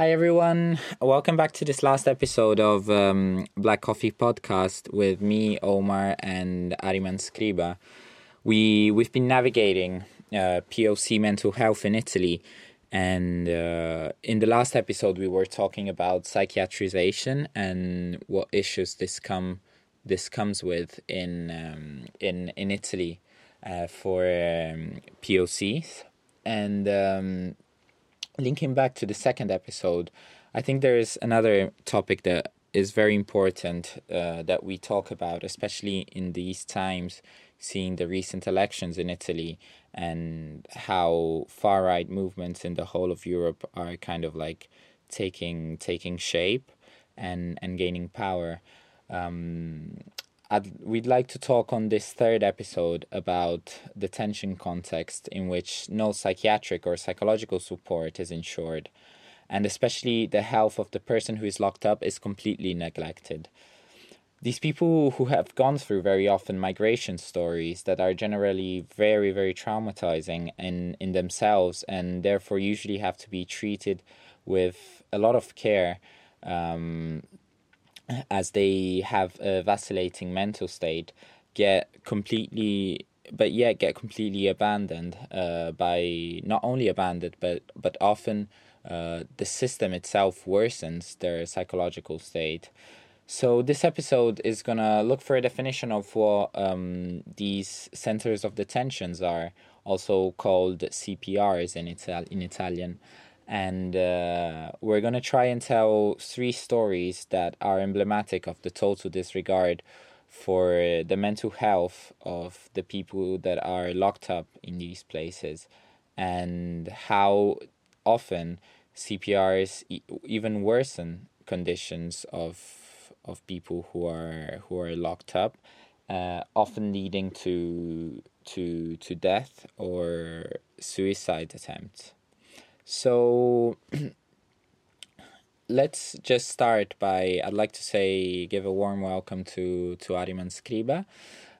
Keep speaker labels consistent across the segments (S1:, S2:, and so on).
S1: Hi everyone, welcome back to this last episode of um, Black Coffee Podcast with me, Omar, and Ariman Scriba. We we've been navigating uh, POC mental health in Italy, and uh, in the last episode we were talking about psychiatrization and what issues this come this comes with in um, in in Italy uh, for um, POCs and. Linking back to the second episode, I think there is another topic that is very important uh, that we talk about, especially in these times, seeing the recent elections in Italy and how far right movements in the whole of Europe are kind of like taking taking shape and and gaining power. Um, I'd, we'd like to talk on this third episode about the tension context in which no psychiatric or psychological support is ensured, and especially the health of the person who is locked up is completely neglected. These people who have gone through very often migration stories that are generally very, very traumatizing in, in themselves and therefore usually have to be treated with a lot of care um, as they have a vacillating mental state, get completely but yet get completely abandoned uh, by not only abandoned but but often uh, the system itself worsens their psychological state. So this episode is gonna look for a definition of what um, these centers of detentions are, also called CPRs in Ital- in Italian and uh, we're going to try and tell three stories that are emblematic of the total disregard for the mental health of the people that are locked up in these places and how often CPRs e- even worsen conditions of of people who are who are locked up uh, often leading to to to death or suicide attempts so let's just start by I'd like to say give a warm welcome to to Ariman Scriba.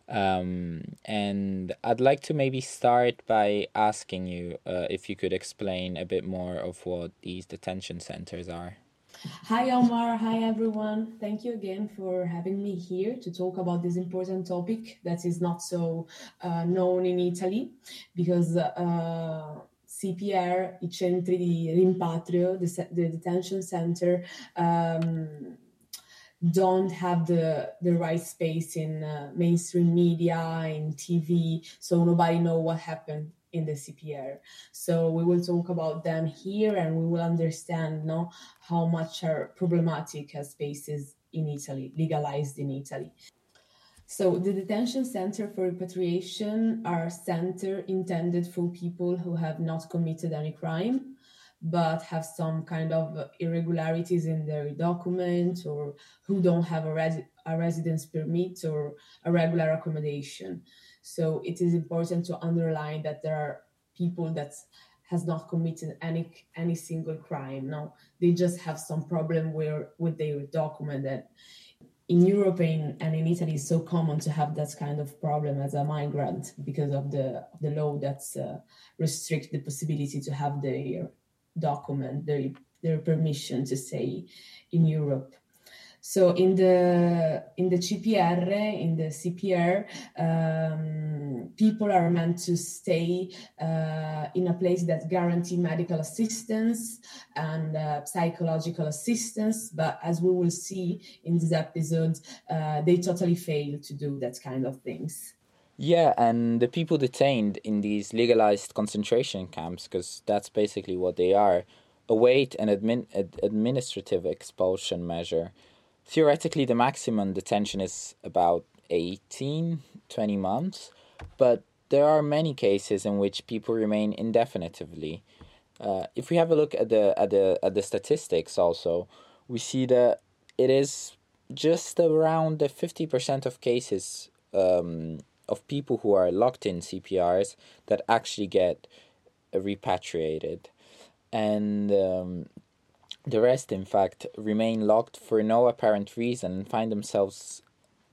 S1: Um, and I'd like to maybe start by asking you uh, if you could explain a bit more of what these detention centers are.
S2: Hi, Omar. Hi, everyone. Thank you again for having me here to talk about this important topic that is not so uh, known in Italy because uh, CPR, i centri di rimpatrio, the, the detention center, um, don't have the the right space in uh, mainstream media, in TV, so nobody know what happened in the CPR. So we will talk about them here, and we will understand no how much are problematic as spaces in Italy, legalized in Italy. So the detention center for repatriation are center intended for people who have not committed any crime, but have some kind of irregularities in their document or who don't have a, res- a residence permit or a regular accommodation. So it is important to underline that there are people that has not committed any any single crime. No, they just have some problem where with their document that in Europe and in Italy, it's so common to have that kind of problem as a migrant because of the the law that uh, restrict the possibility to have their document, their their permission to stay in Europe. So in the in the CPR, in the CPR, um, people are meant to stay uh, in a place that guarantee medical assistance and uh, psychological assistance. But as we will see in this episode, uh, they totally fail to do that kind of things.
S1: Yeah, and the people detained in these legalized concentration camps, because that's basically what they are, await an admin- ad- administrative expulsion measure theoretically the maximum detention is about 18 20 months but there are many cases in which people remain indefinitely. Uh, if we have a look at the at the at the statistics also we see that it is just around the 50% of cases um, of people who are locked in CPRs that actually get repatriated. And um, the rest, in fact, remain locked for no apparent reason and find themselves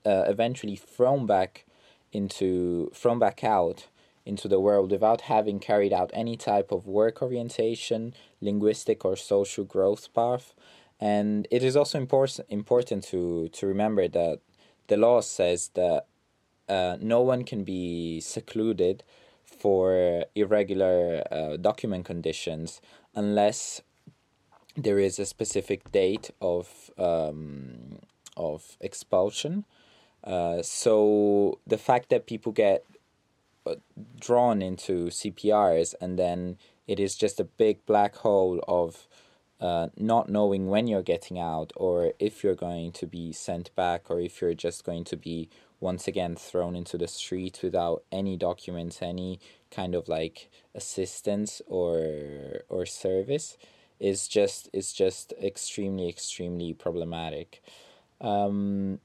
S1: uh, eventually thrown back into thrown back out into the world without having carried out any type of work orientation, linguistic or social growth path. And it is also important important to to remember that the law says that uh, no one can be secluded for irregular uh, document conditions unless there is a specific date of um, of expulsion. Uh, so the fact that people get uh, drawn into CPRs and then it is just a big black hole of uh, not knowing when you're getting out or if you're going to be sent back or if you're just going to be once again thrown into the street without any documents, any kind of like assistance or or service is just is just extremely extremely problematic. Um,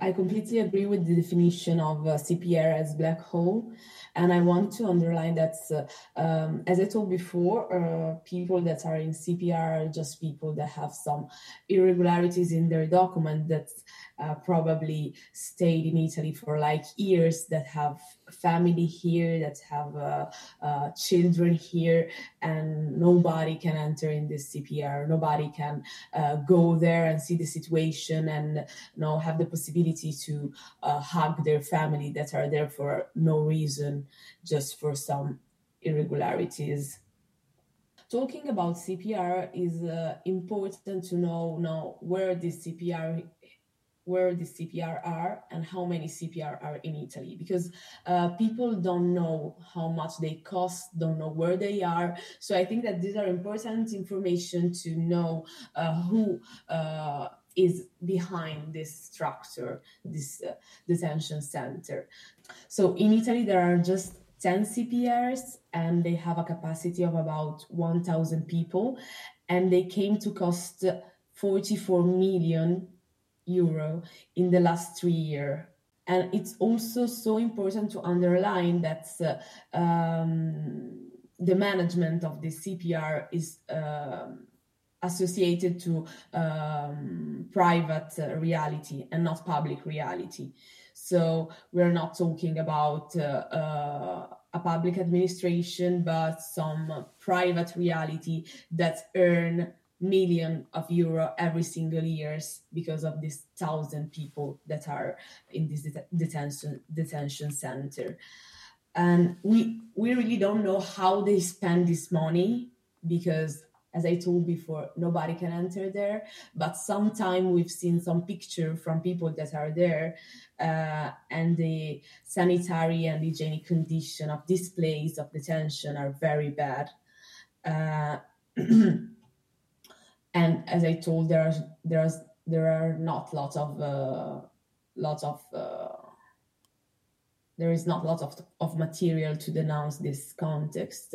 S2: I completely agree with the definition of uh, CPR as black hole. And I want to underline that, uh, um, as I told before, uh, people that are in CPR are just people that have some irregularities in their document that uh, probably stayed in Italy for like years, that have family here, that have uh, uh, children here, and nobody can enter in this CPR. Nobody can go there and see the situation and you know have the possibility to uh, hug their family that are there for no reason, just for some irregularities talking about CPR is uh, important to know now where this CPR where the CPR are and how many CPR are in Italy because uh, people don't know how much they cost, don't know where they are. So I think that these are important information to know uh, who uh, is behind this structure, this uh, detention center. So in Italy, there are just 10 CPRs and they have a capacity of about 1,000 people and they came to cost 44 million euro in the last three years. And it's also so important to underline that uh, um, the management of the CPR is uh, associated to um, private uh, reality and not public reality. So we're not talking about uh, uh, a public administration, but some private reality that earn million of euro every single years because of these thousand people that are in this det- detention detention center and we we really don't know how they spend this money because as i told before nobody can enter there but sometime we've seen some picture from people that are there uh, and the sanitary and hygienic condition of this place of detention are very bad uh, and as I told, there are there are there are not lots of uh, lots of uh, there is not lots of of material to denounce this context.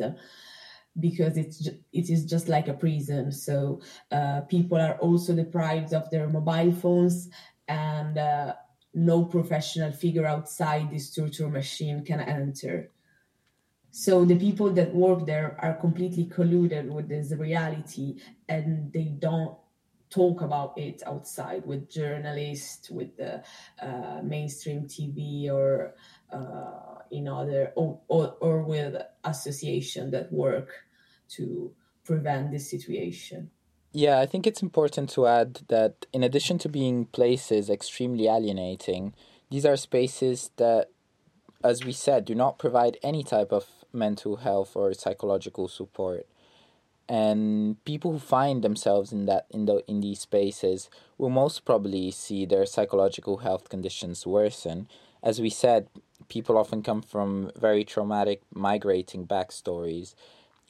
S2: Because it's it is just like a prison, so uh, people are also deprived of their mobile phones, and uh, no professional figure outside this torture machine can enter. So the people that work there are completely colluded with this reality and they don't talk about it outside with journalists, with the uh, mainstream TV or uh, in other or, or, or with association that work to prevent this situation.
S1: Yeah, I think it's important to add that in addition to being places extremely alienating, these are spaces that, as we said, do not provide any type of mental health or psychological support and people who find themselves in that in the in these spaces will most probably see their psychological health conditions worsen as we said people often come from very traumatic migrating backstories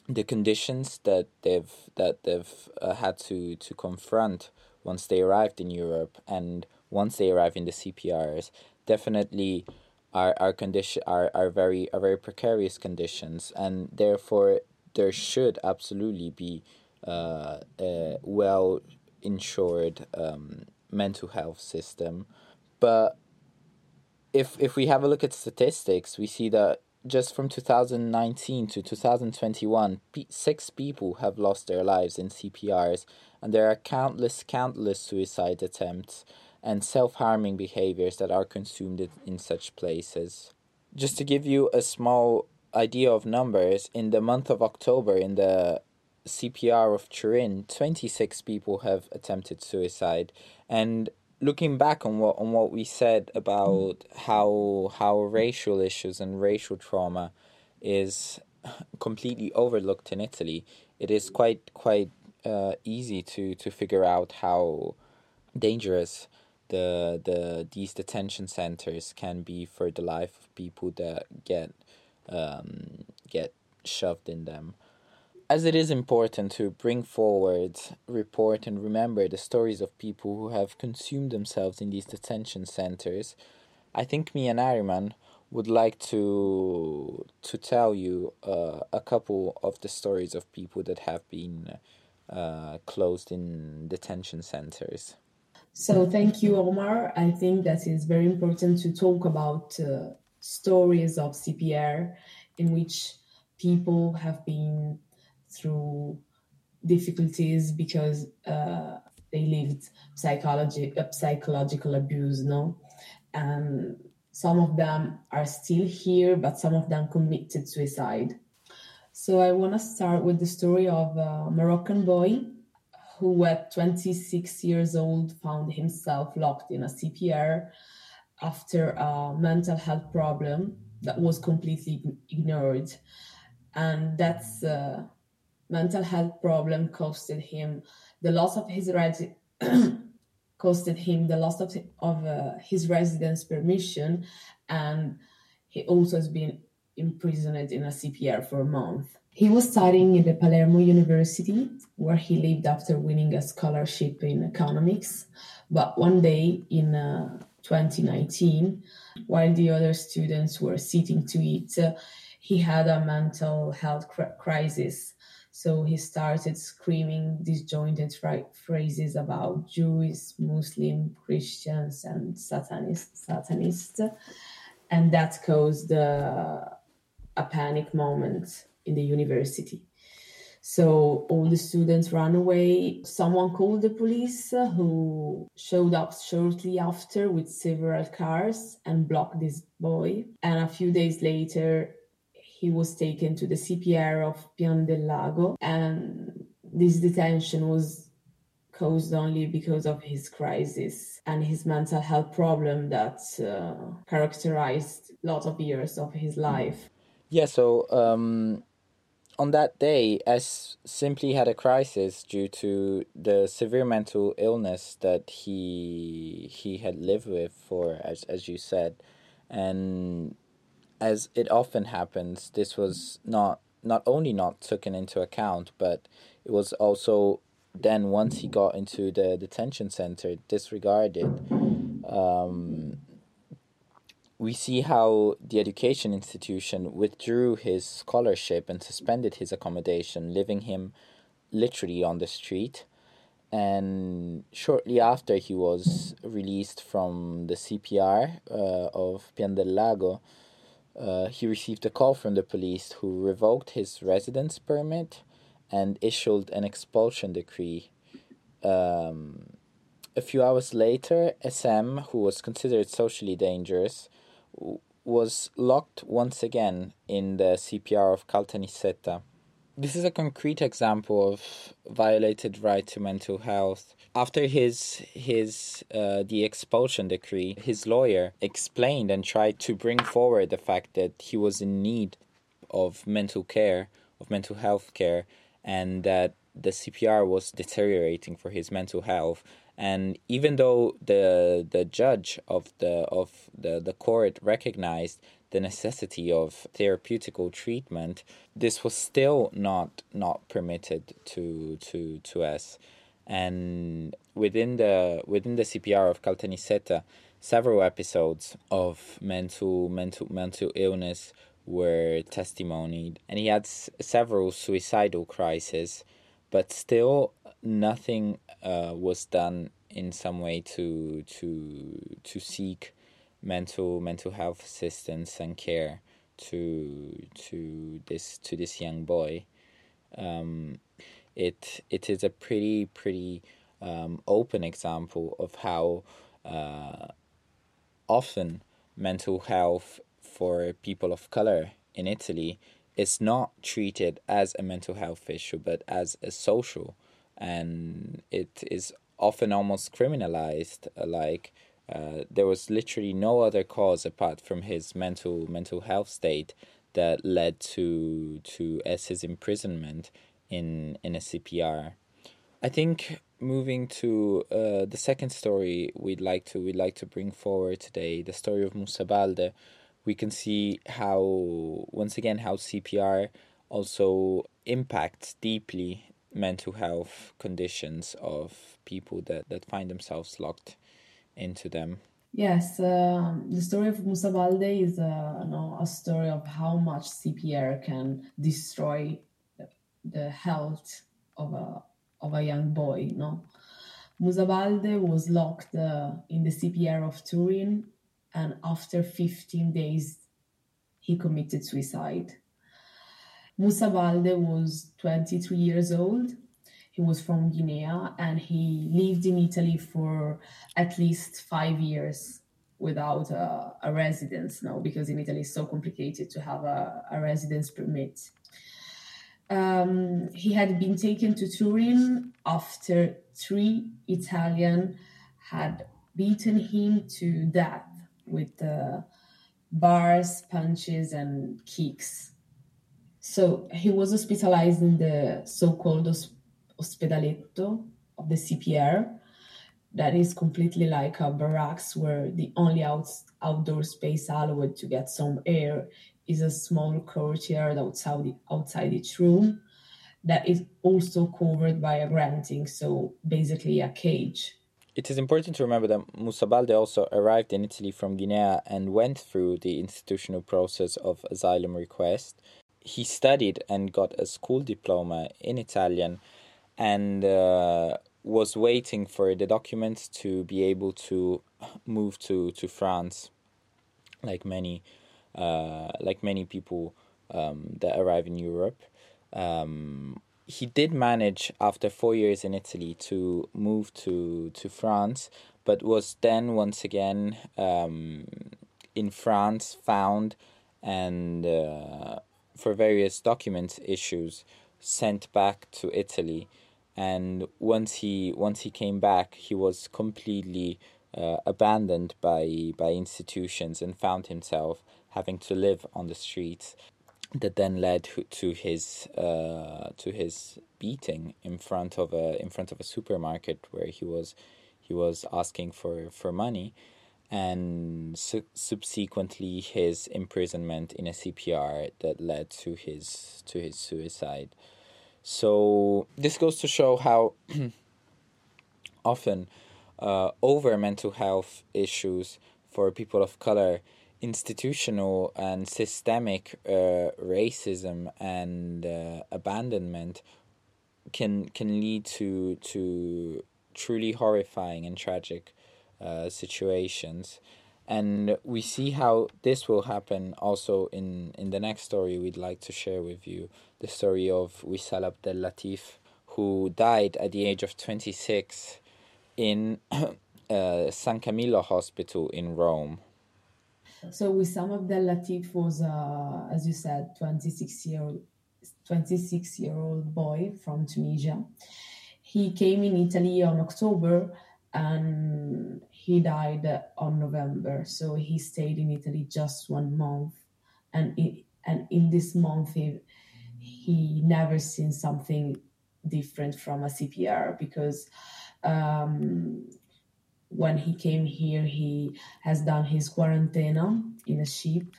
S1: the conditions that they've that they've uh, had to to confront once they arrived in Europe and once they arrive in the CPRs definitely are are condition are, are very are very precarious conditions. And therefore there should absolutely be uh, a well insured um, mental health system. But if if we have a look at statistics we see that just from 2019 to 2021 six people have lost their lives in CPRs and there are countless countless suicide attempts and self harming behaviors that are consumed in such places. Just to give you a small idea of numbers, in the month of October, in the CPR of Turin, 26 people have attempted suicide. And looking back on what on what we said about how how racial issues and racial trauma is completely overlooked in Italy, it is quite quite uh, easy to to figure out how dangerous the the these detention centers can be for the life of people that get um, get shoved in them. As it is important to bring forward, report, and remember the stories of people who have consumed themselves in these detention centers, I think me and Ariman would like to to tell you uh, a couple of the stories of people that have been uh, closed in detention centers.
S2: So thank you, Omar. I think that is very important to talk about uh, stories of CPR in which people have been through difficulties because uh, they lived psychology, uh, psychological abuse, no? And some of them are still here, but some of them committed suicide. So I want to start with the story of a Moroccan boy who at 26 years old found himself locked in a CPR after a mental health problem that was completely ignored. And that's uh, mental health problem costed him the loss of his resi- costed him the loss of, of uh, his residence permission and he also has been imprisoned in a CPR for a month. He was studying in the Palermo University, where he lived after winning a scholarship in economics. But one day in uh, 2019, while the other students were sitting to eat, uh, he had a mental health cr- crisis. So he started screaming disjointed phrases about Jews, Muslim, Christians, and Satanist, Satanists. And that caused uh, a panic moment in the university. So all the students ran away. Someone called the police, uh, who showed up shortly after with several cars and blocked this boy. And a few days later, he was taken to the CPR of Pian del Lago. And this detention was caused only because of his crisis and his mental health problem that uh, characterized a lot of years of his life.
S1: Yeah, so um, on that day, S simply had a crisis due to the severe mental illness that he he had lived with for as as you said, and as it often happens, this was not not only not taken into account, but it was also then once he got into the detention center disregarded. Um, we see how the education institution withdrew his scholarship and suspended his accommodation, leaving him literally on the street. And shortly after he was released from the CPR uh, of Pian del Lago, uh, he received a call from the police who revoked his residence permit and issued an expulsion decree. Um, a few hours later, SM, who was considered socially dangerous, was locked once again in the CPR of Caltanissetta. This is a concrete example of violated right to mental health. After his his uh, the expulsion decree, his lawyer explained and tried to bring forward the fact that he was in need of mental care, of mental health care, and that the CPR was deteriorating for his mental health and even though the the judge of the of the, the court recognized the necessity of therapeutical treatment, this was still not not permitted to to to us. And within the within the CPR of Caltanissetta, several episodes of mental mental mental illness were testimonied, and he had s- several suicidal crises, but still nothing uh, was done in some way to to to seek mental mental health assistance and care to to this to this young boy. Um, it it is a pretty pretty um, open example of how uh, often mental health for people of color in Italy is not treated as a mental health issue, but as a social, and it is often almost criminalized. Like uh, there was literally no other cause apart from his mental mental health state that led to to his imprisonment in in a CPR. I think moving to uh, the second story we'd like to we'd like to bring forward today, the story of Moussa Balde, we can see how once again how CPR also impacts deeply mental health conditions of people that, that find themselves locked into them.
S2: Yes, uh, the story of Moussa Balde is uh, you know, a story of how much CPR can destroy the health of a of a young boy. No, Moussa Balde was locked uh, in the CPR of Turin, and after 15 days, he committed suicide. Moussa Balde was 23 years old. He was from Guinea and he lived in Italy for at least five years without a, a residence now because in Italy it's so complicated to have a, a residence permit. Um, he had been taken to Turin after three Italian had beaten him to death with uh, bars, punches, and kicks. So he was hospitalized in the so-called ospedaletto of the CPR, that is completely like a barracks where the only out, outdoor space allowed to get some air is a small courtyard outside, outside each room that is also covered by a granting, so basically a cage.
S1: It is important to remember that Moussa Balde also arrived in Italy from Guinea and went through the institutional process of asylum request. He studied and got a school diploma in Italian and uh, was waiting for the documents to be able to move to, to France, like many, uh, like many people um, that arrive in Europe. Um, he did manage after four years in Italy to move to to France, but was then once again um, in France found and uh, for various document issues sent back to Italy. And once he once he came back, he was completely uh, abandoned by by institutions and found himself having to live on the streets that then led to his uh, to his beating in front of a in front of a supermarket where he was he was asking for for money. And su- subsequently his imprisonment in a CPR that led to his to his suicide so this goes to show how often uh, over mental health issues for people of color institutional and systemic uh, racism and uh, abandonment can can lead to to truly horrifying and tragic uh, situations and we see how this will happen also in in the next story we'd like to share with you the story of Wissam Abdel Latif who died at the age of 26 in uh, San Camillo Hospital in Rome
S2: so Wissam Abdel Latif was, uh, as you said, 26 year old, 26 year old boy from Tunisia. He came in Italy on October and he died on November. So he stayed in Italy just one month, and it, and in this month he he never seen something different from a CPR because um, when he came here, he has done his quarantena in a ship.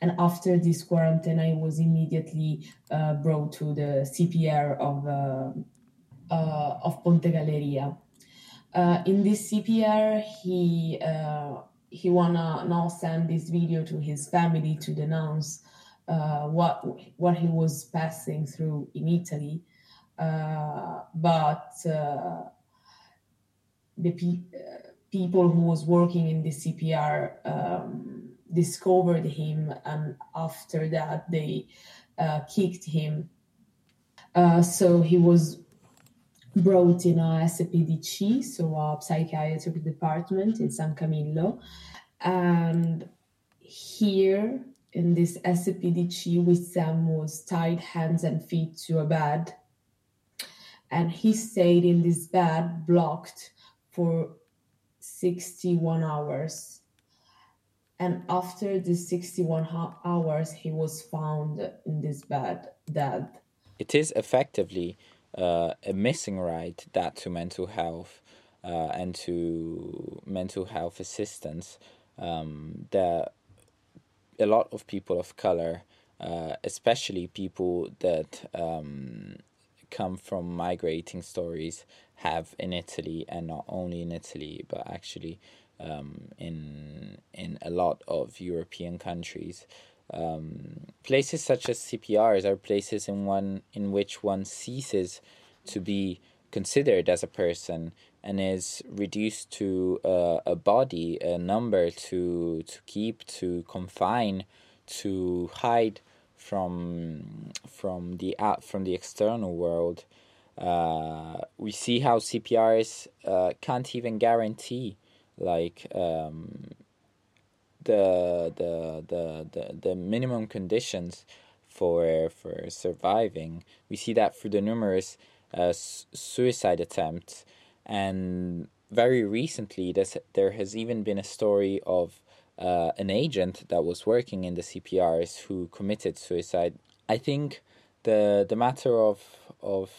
S2: And after this quarantena, he was immediately uh, brought to the CPR of, uh, uh, of Ponte Galeria. Uh, in this CPR, he, uh, he wanna now send this video to his family to denounce uh, what, what he was passing through in Italy. but the people who was working in the CPR um, discovered him, and after that they uh, kicked him. Uh, so he was brought in a SPDC, so a psychiatric department in San Camillo, and here in this SPDC Wissam was tied hands and feet to a bed. And he stayed in this bed blocked for 61 hours. And after the 61 hours, he was found in this bed dead.
S1: It is effectively uh, a missing right that to mental health uh, and to mental health assistance um, that a lot of people of color, uh, especially people that um, come from migrating stories, have in Italy, and not only in Italy, but actually um, in in a lot of European countries. Um, places such as CPRs are places in one in which one ceases to be considered as a person and is reduced to uh, a body, a number to to keep, to confine, to hide from from the out from the external world. Uh, we see how CPRs uh, can't even guarantee like um, the, the the the the minimum conditions for for surviving. We see that through the numerous uh, suicide attempts and very recently, there has even been a story of uh, an agent that was working in the CPRs who committed suicide. I think the the matter of of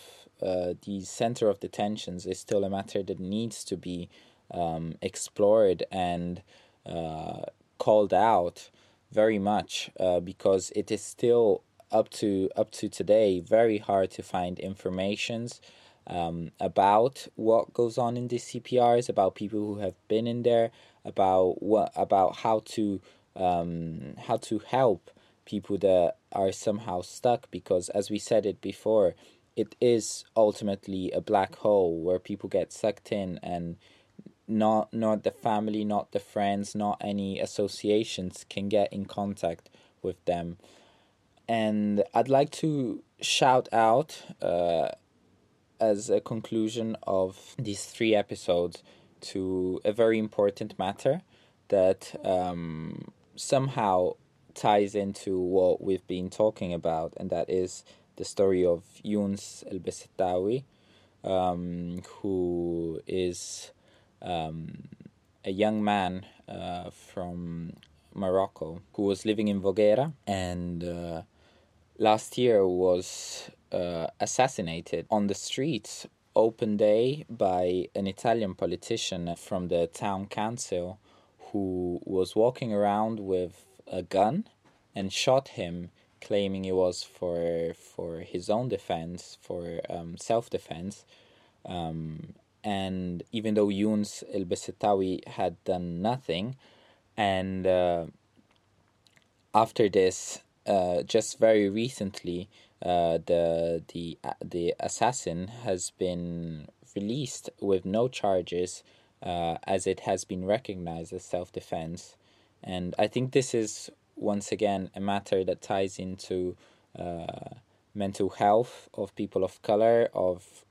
S1: uh, the center of detentions is still a matter that needs to be um, explored and uh, called out very much uh, because it is still up to up to today very hard to find informations um, about what goes on in these CPRs, about people who have been in there, about what about how to um, how to help people that are somehow stuck. Because as we said it before, it is ultimately a black hole where people get sucked in and not not the family, not the friends, not any associations can get in contact with them. And I'd like to shout out uh, as a conclusion of these three episodes to a very important matter that um, somehow ties into what we've been talking about, and that is the story of Younes El Boussettaoui, um, who is um, a young man uh, from Morocco who was living in Voghera and uh, last year was uh, assassinated on the streets open day by an Italian politician from the town council who was walking around with a gun and shot him claiming it was for for his own defense for um, self defense um, and even though Younes El Boussettaoui had done nothing and uh, after this uh, just very recently uh, the the the assassin has been released with no charges, uh, as it has been recognized as self defense, and I think this is once again a matter that ties into uh, mental health of people of color, of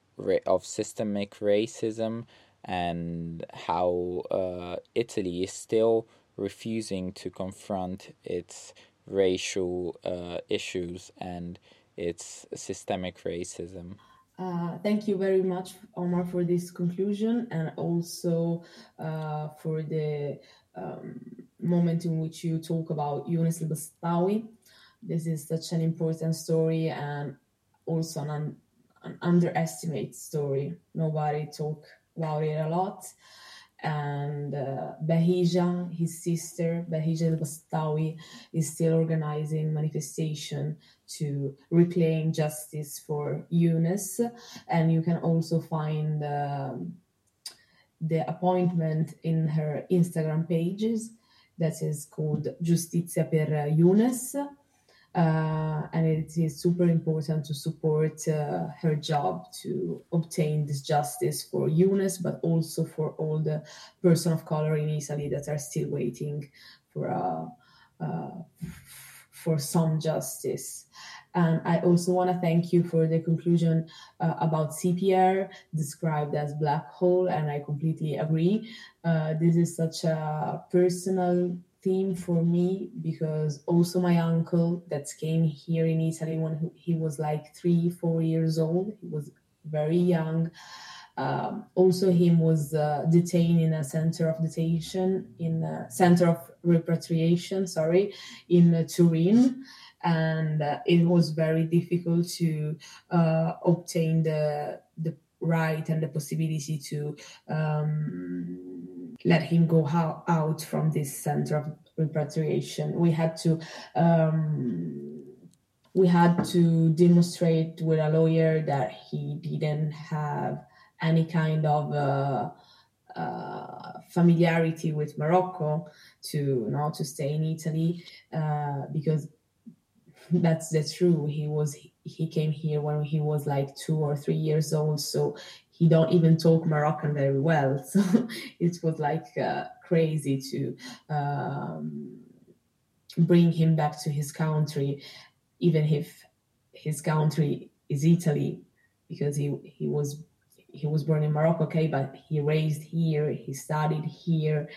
S1: of systemic racism, and how uh, Italy is still refusing to confront its racial uh, issues and it's systemic racism.
S2: Uh, thank you very much, Omar, for this conclusion and also uh, for the um, moment in which you talk about Younes al-Bastawi. This is such an important story and also an, an underestimated story. Nobody talk about it a lot and uh, Bahija, his sister, Bahija al-Bastawi, is still organizing manifestation to reclaim justice for Younes. And you can also find um, the appointment in her Instagram pages that is called Giustizia per Younes uh, and it is super important to support uh, her job to obtain this justice for Younes, but also for all the person of color in Italy that are still waiting for uh, uh for some justice. And I also want to thank you for the conclusion uh, about CPR described as black hole, and I completely agree. Uh, this is such a personal theme for me because also my uncle that came here in Italy when he was like three, four years old, he was very young. Um, also, him was uh, detained in a center of detention in a center of repatriation. Sorry, in uh, Turin, and uh, it was very difficult to uh, obtain the the right and the possibility to um, let him go out from this center of repatriation. We had to um, we had to demonstrate with a lawyer that he didn't have any kind of uh, uh, familiarity with Morocco to know to stay in Italy uh, because that's that's true. He was he came here when he was like two or three years old, so he don't even talk Moroccan very well. So it was like uh, crazy to um, bring him back to his country, even if his country is Italy, because he he was he was born in Morocco, okay, but he raised here, he studied here,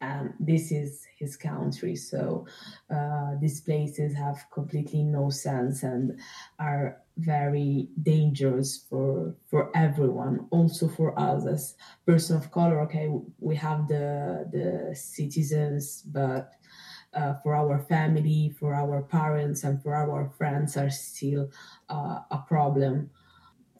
S2: and this is his country. So uh, these places have completely no sense and are very dangerous for for everyone, also for us as person of color. Okay, we have the the citizens, but uh, for our family, for our parents, and for our friends are still uh, a problem.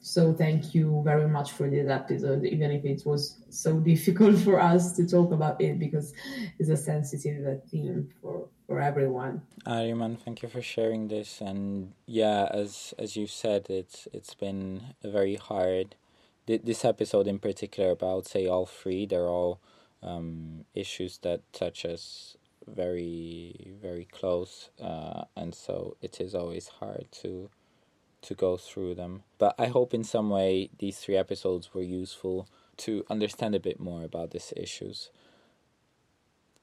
S2: So thank you very much for this episode, even if it was so difficult for us to talk about it because it's a sensitive theme for for everyone.
S1: Ariman, thank you for sharing this. And yeah, as as you said, it's it's been a very hard. This episode in particular about say all three, they're all um, issues that touch us very very close, uh, and so it is always hard to to go through them. But I hope in some way these three episodes were useful to understand a bit more about these issues.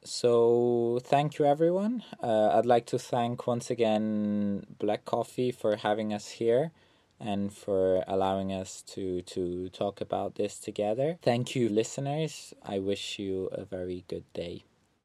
S1: So, thank you everyone. Uh, I'd like to thank once again Black Coffee for having us here and for allowing us to, to talk about this together. Thank you, listeners. I wish you a very good day.